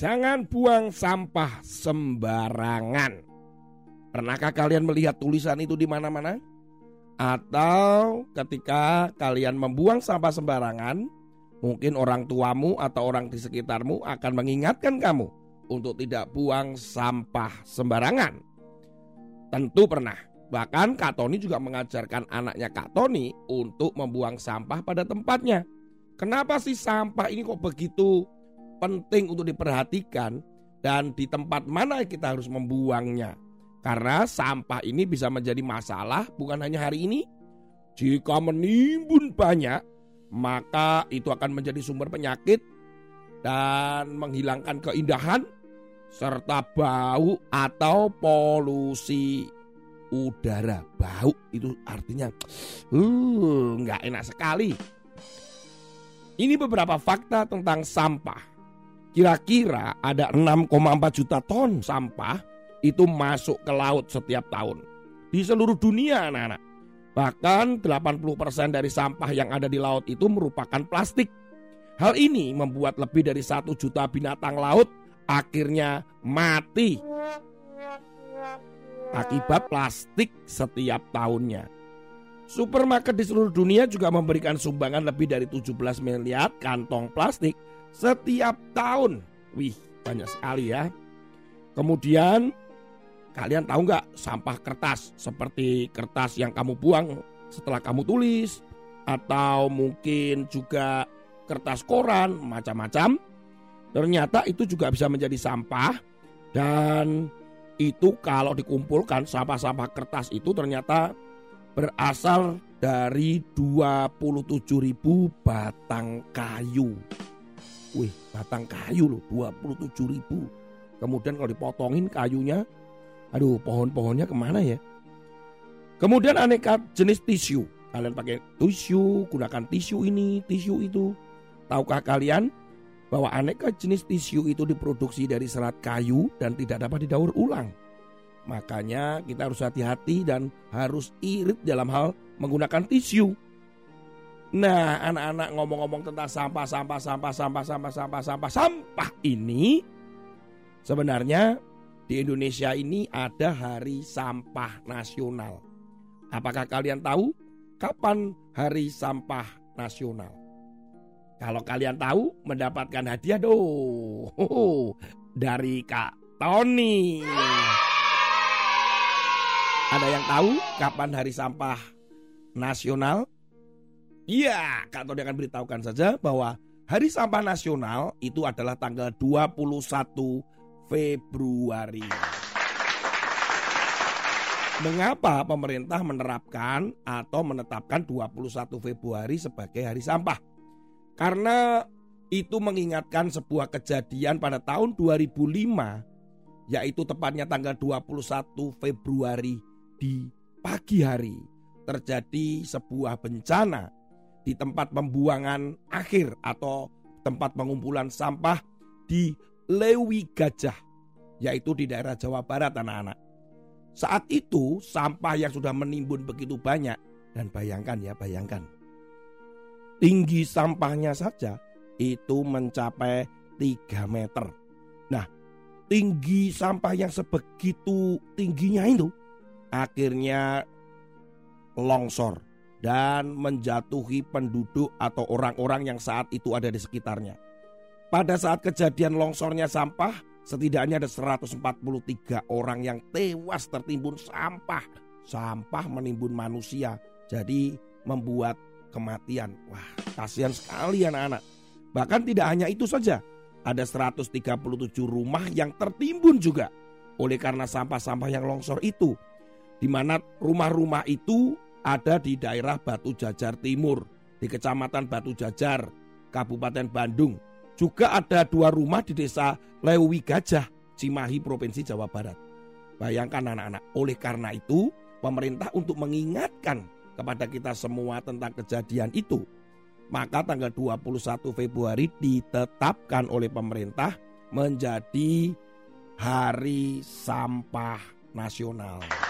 Jangan buang sampah sembarangan. Pernahkah kalian melihat tulisan itu di mana-mana? Atau ketika kalian membuang sampah sembarangan, mungkin orang tuamu atau orang di sekitarmu akan mengingatkan kamu untuk tidak buang sampah sembarangan. Tentu pernah. Bahkan Kak Tony juga mengajarkan anaknya Kak Tony untuk membuang sampah pada tempatnya. Kenapa sih sampah ini kok begitu penting untuk diperhatikan dan di tempat mana kita harus membuangnya. Karena sampah ini bisa menjadi masalah bukan hanya hari ini. Jika menimbun banyak, maka itu akan menjadi sumber penyakit dan menghilangkan keindahan serta bau atau polusi udara. Bau itu artinya uh, nggak enak sekali. Ini beberapa fakta tentang sampah. Kira-kira ada 6,4 juta ton sampah itu masuk ke laut setiap tahun. Di seluruh dunia anak-anak. Bahkan 80% dari sampah yang ada di laut itu merupakan plastik. Hal ini membuat lebih dari satu juta binatang laut akhirnya mati akibat plastik setiap tahunnya. Supermarket di seluruh dunia juga memberikan sumbangan lebih dari 17 miliar kantong plastik setiap tahun. Wih, banyak sekali ya. Kemudian kalian tahu nggak sampah kertas seperti kertas yang kamu buang setelah kamu tulis atau mungkin juga kertas koran macam-macam. Ternyata itu juga bisa menjadi sampah dan itu kalau dikumpulkan sampah-sampah kertas itu ternyata berasal dari 27.000 batang kayu. Wih, batang kayu loh, 27 ribu. Kemudian kalau dipotongin kayunya, aduh pohon-pohonnya ke mana ya? Kemudian aneka jenis tisu. Kalian pakai tisu, gunakan tisu ini, tisu itu. Tahukah kalian bahwa aneka jenis tisu itu diproduksi dari serat kayu dan tidak dapat didaur ulang? Makanya kita harus hati-hati dan harus irit dalam hal menggunakan tisu. Nah, anak-anak ngomong-ngomong tentang sampah, sampah, sampah, sampah, sampah, sampah, sampah, sampah ini sebenarnya di Indonesia ini ada Hari Sampah Nasional. Apakah kalian tahu kapan Hari Sampah Nasional? Kalau kalian tahu mendapatkan hadiah doh dari Kak Tony. Ada yang tahu kapan Hari Sampah Nasional? Iya, Kak Tony akan beritahukan saja bahwa Hari Sampah Nasional itu adalah tanggal 21 Februari. Mengapa pemerintah menerapkan atau menetapkan 21 Februari sebagai hari sampah? Karena itu mengingatkan sebuah kejadian pada tahun 2005 yaitu tepatnya tanggal 21 Februari di pagi hari terjadi sebuah bencana di tempat pembuangan akhir atau tempat pengumpulan sampah di Lewi Gajah, yaitu di daerah Jawa Barat anak-anak. Saat itu sampah yang sudah menimbun begitu banyak dan bayangkan ya bayangkan. Tinggi sampahnya saja itu mencapai 3 meter. Nah tinggi sampah yang sebegitu tingginya itu akhirnya longsor dan menjatuhi penduduk atau orang-orang yang saat itu ada di sekitarnya. Pada saat kejadian longsornya sampah, setidaknya ada 143 orang yang tewas tertimbun sampah. Sampah menimbun manusia, jadi membuat kematian. Wah, kasihan sekali anak-anak. Bahkan tidak hanya itu saja, ada 137 rumah yang tertimbun juga oleh karena sampah-sampah yang longsor itu. Di mana rumah-rumah itu ada di daerah Batu Jajar Timur, di Kecamatan Batu Jajar, Kabupaten Bandung. Juga ada dua rumah di desa Lewi Gajah, Cimahi, Provinsi Jawa Barat. Bayangkan anak-anak, oleh karena itu pemerintah untuk mengingatkan kepada kita semua tentang kejadian itu. Maka tanggal 21 Februari ditetapkan oleh pemerintah menjadi Hari Sampah Nasional.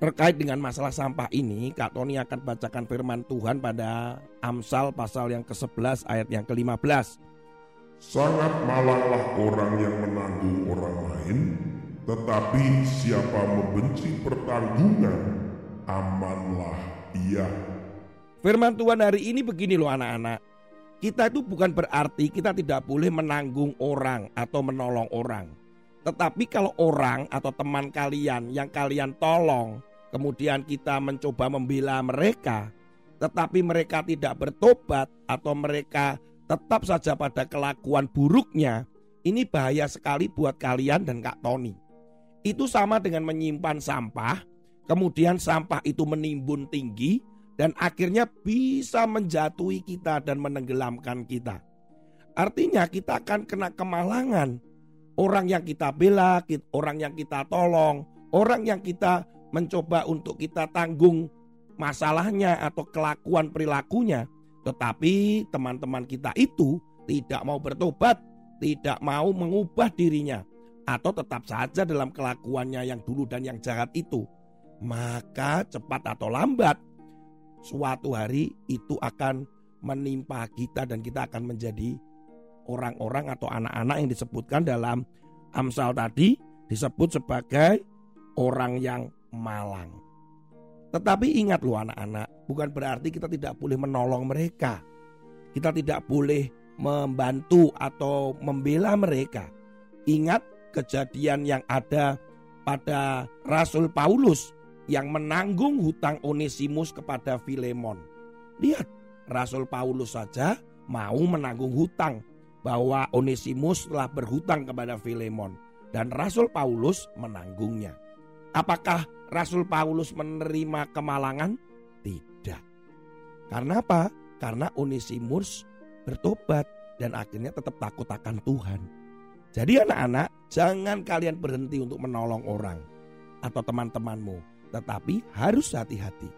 Terkait dengan masalah sampah ini, Kak Tony akan bacakan firman Tuhan pada Amsal pasal yang ke-11 ayat yang ke-15. Sangat malanglah orang yang menanggung orang lain, tetapi siapa membenci pertanggungan, amanlah ia. Firman Tuhan hari ini begini loh anak-anak. Kita itu bukan berarti kita tidak boleh menanggung orang atau menolong orang. Tetapi kalau orang atau teman kalian yang kalian tolong kemudian kita mencoba membela mereka, tetapi mereka tidak bertobat atau mereka tetap saja pada kelakuan buruknya, ini bahaya sekali buat kalian dan Kak Tony. Itu sama dengan menyimpan sampah, kemudian sampah itu menimbun tinggi dan akhirnya bisa menjatuhi kita dan menenggelamkan kita. Artinya kita akan kena kemalangan. Orang yang kita bela, orang yang kita tolong, orang yang kita mencoba untuk kita tanggung masalahnya atau kelakuan perilakunya, tetapi teman-teman kita itu tidak mau bertobat, tidak mau mengubah dirinya, atau tetap saja dalam kelakuannya yang dulu dan yang jahat itu, maka cepat atau lambat suatu hari itu akan menimpa kita dan kita akan menjadi orang-orang atau anak-anak yang disebutkan dalam Amsal tadi disebut sebagai orang yang malang. Tetapi ingat loh anak-anak, bukan berarti kita tidak boleh menolong mereka. Kita tidak boleh membantu atau membela mereka. Ingat kejadian yang ada pada Rasul Paulus yang menanggung hutang Onesimus kepada Filemon. Lihat, Rasul Paulus saja mau menanggung hutang bahwa Onesimus telah berhutang kepada Filemon dan Rasul Paulus menanggungnya. Apakah Rasul Paulus menerima kemalangan? Tidak. Karena apa? Karena Onesimus bertobat dan akhirnya tetap takut akan Tuhan. Jadi anak-anak, jangan kalian berhenti untuk menolong orang atau teman-temanmu, tetapi harus hati-hati.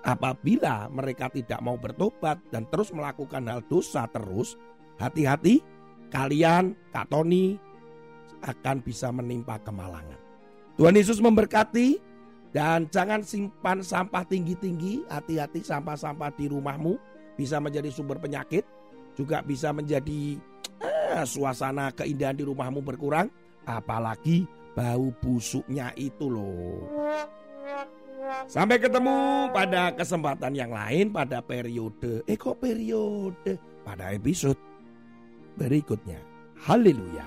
Apabila mereka tidak mau bertobat dan terus melakukan hal dosa terus, hati-hati kalian, Kak Tony, akan bisa menimpa kemalangan. Tuhan Yesus memberkati. Dan jangan simpan sampah tinggi-tinggi, hati-hati sampah-sampah di rumahmu bisa menjadi sumber penyakit, juga bisa menjadi eh, suasana keindahan di rumahmu berkurang, apalagi bau busuknya itu loh. Sampai ketemu pada kesempatan yang lain pada periode, eh kok periode, pada episode berikutnya. Haleluya.